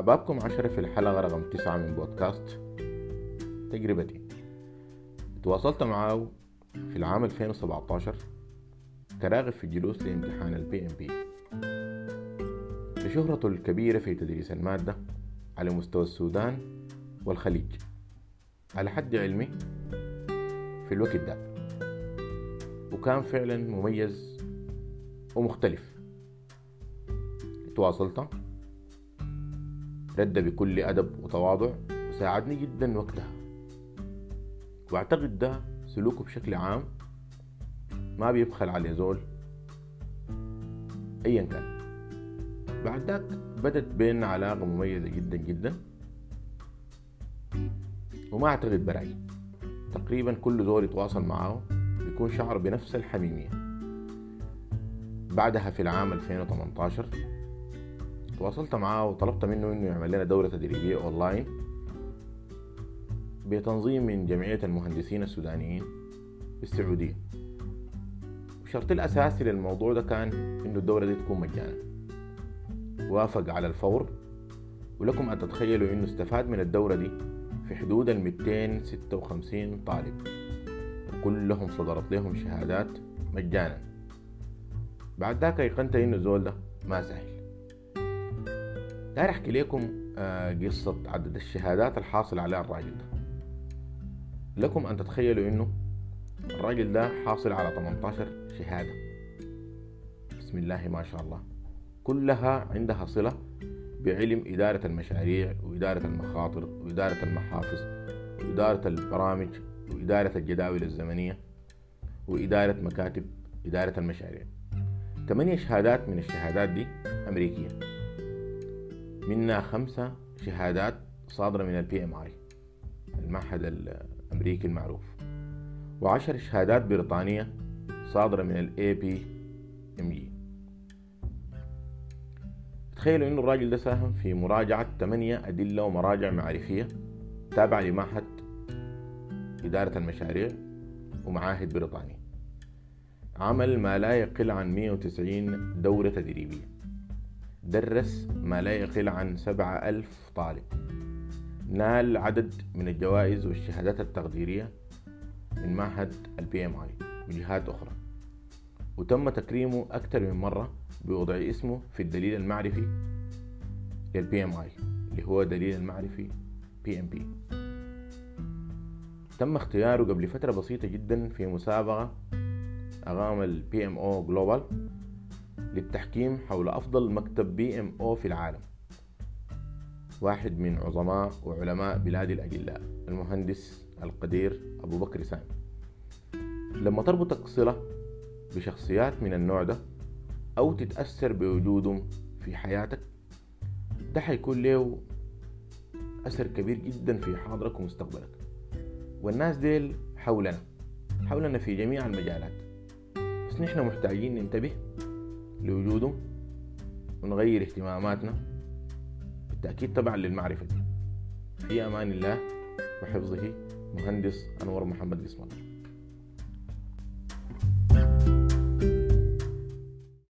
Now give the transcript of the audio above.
شبابكم عشرة في الحلقة رقم تسعة من بودكاست تجربتي. تواصلت معاه في العام 2017 كراغب في الجلوس لامتحان ال PMP لشهرته الكبيرة في تدريس المادة على مستوى السودان والخليج. على حد علمي في الوقت ده. وكان فعلا مميز ومختلف. تواصلت رد بكل أدب وتواضع وساعدني جدا وقتها. وأعتقد ده سلوكه بشكل عام ما بيبخل على زول. ايا كان. بعد ذاك بدت بيننا علاقة مميزة جدا جدا. وما أعتقد براي تقريبا كل زول يتواصل معاه بيكون شعر بنفس الحميمية. بعدها في العام 2018 تواصلت معاه وطلبت منه إنه يعمل لنا دورة تدريبية أونلاين بتنظيم من جمعية المهندسين السودانيين في السعودية الشرط الأساسي للموضوع ده كان إنه الدورة دي تكون مجانا. وافق على الفور ولكم أن تتخيلوا إنه استفاد من الدورة دي في حدود ال 256 طالب. كلهم صدرت لهم شهادات مجانا. بعد ذاك أيقنت إنه الزول ده ما سهل. داير أحكي لكم آه، قصة عدد الشهادات الحاصل عليها الراجل ده. لكم أن تتخيلوا إنه الراجل ده حاصل على 18 شهادة. بسم الله ما شاء الله. كلها عندها صلة بعلم إدارة المشاريع وإدارة المخاطر وإدارة المحافظ وإدارة البرامج وإدارة الجداول الزمنية وإدارة مكاتب إدارة المشاريع. ثمانية شهادات من الشهادات دي أمريكية. منها خمسة شهادات صادرة من ال PMI المعهد الأمريكي المعروف. وعشر شهادات بريطانية صادرة من ال AP ام جي تخيلوا إنه الراجل ده ساهم في مراجعة ثمانية أدلة ومراجع معرفية تابعة لمعهد إدارة المشاريع ومعاهد بريطانيا. عمل ما لا يقل عن 190 دورة تدريبية. درس ما لا يقل عن سبعة ألف طالب. نال عدد من الجوائز والشهادات التقديرية من معهد ال PMI وجهات أخرى. وتم تكريمه أكثر من مرة بوضع اسمه في الدليل المعرفي لل PMI اللي هو دليل المعرفي PMB تم اختياره قبل فترة بسيطة جدا في مسابقة أقام ال PMO Global للتحكيم حول أفضل مكتب PMO في العالم. واحد من عظماء وعلماء بلاد الأجلاء المهندس القدير أبو بكر سامي. لما تربطك صلة بشخصيات من النوع ده أو تتأثر بوجودهم في حياتك ده حيكون له أثر كبير جدا في حاضرك ومستقبلك. والناس ديل حولنا حولنا في جميع المجالات. بس نحن محتاجين ننتبه لوجودهم ونغير اهتماماتنا بالتأكيد طبعا للمعرفة دي. في أمان الله وحفظه مهندس أنور محمد الله